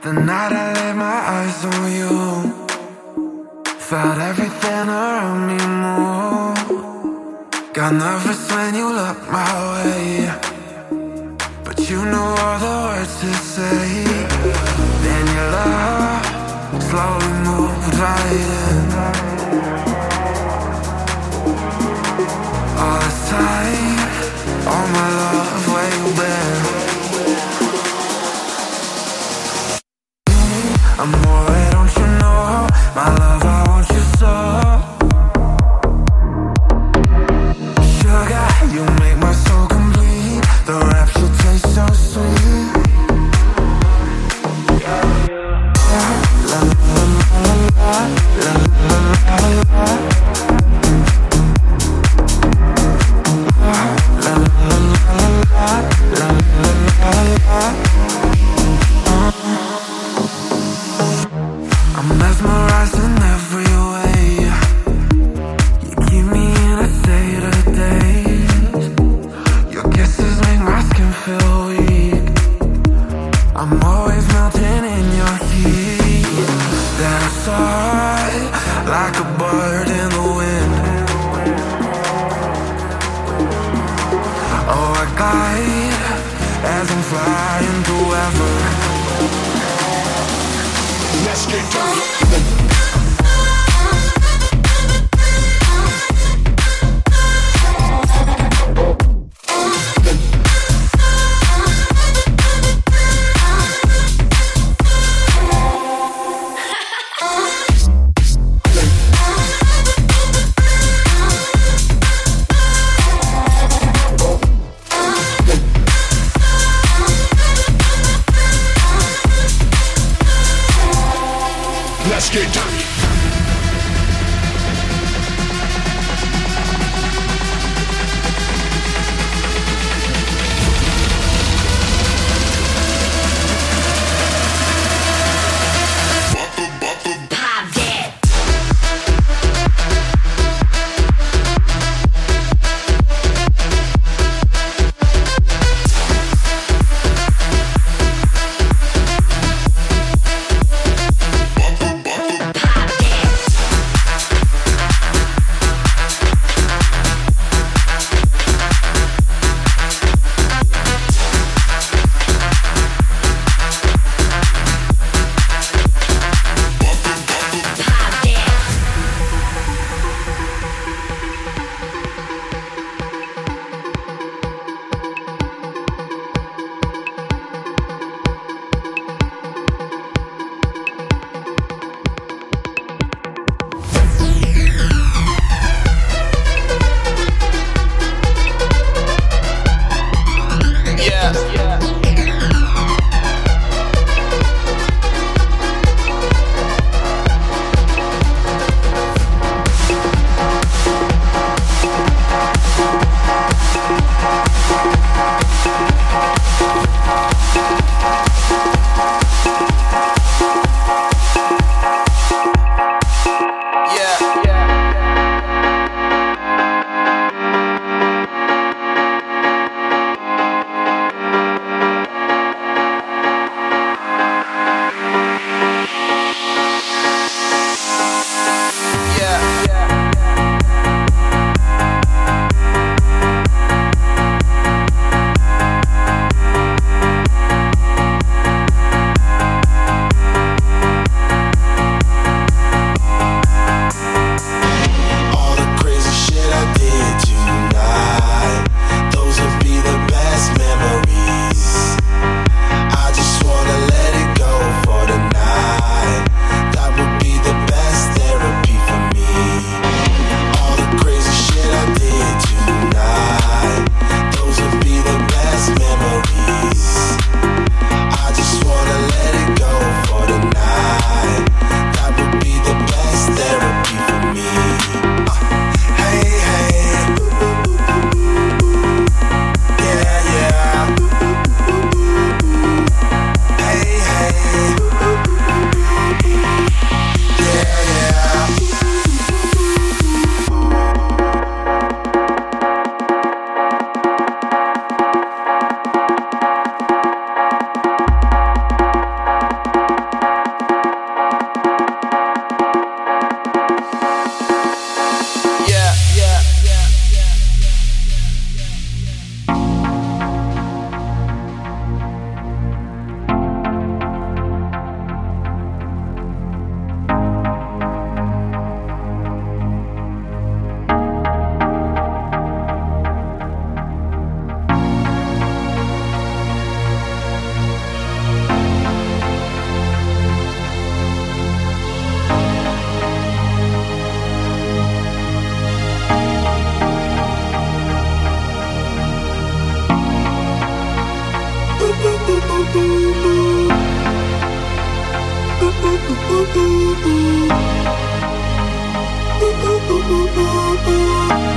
The night I laid my eyes on you, felt everything around me move. Got nervous when you looked my way, but you knew all the words to say. Then your love slowly moved right in. All this time, all my love, Amore, don't you know my love? I want you Ooh, ooh, ooh,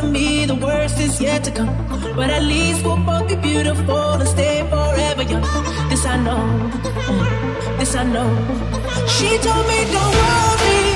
to me, the worst is yet to come. But at least we'll both be beautiful and stay forever young. This I know, this I know. She told me, don't worry.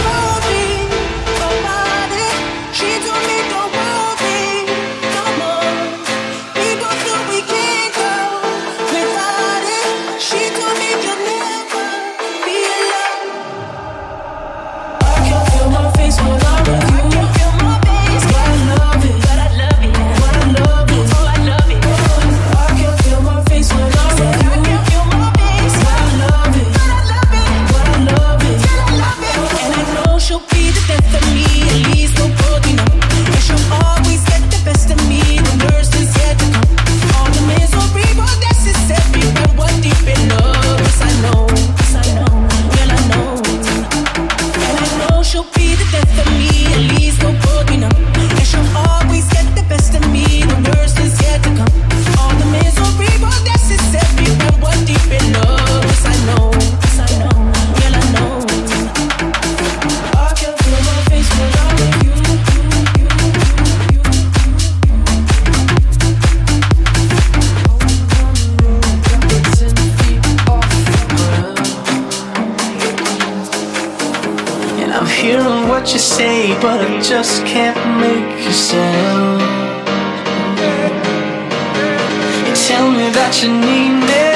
say, but I just can't make you sound. You tell me that you need me.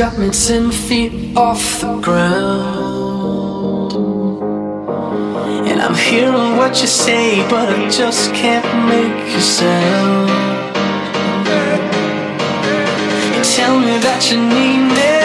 got me ten feet off the ground. And I'm hearing what you say, but I just can't make a sound. You tell me that you need me.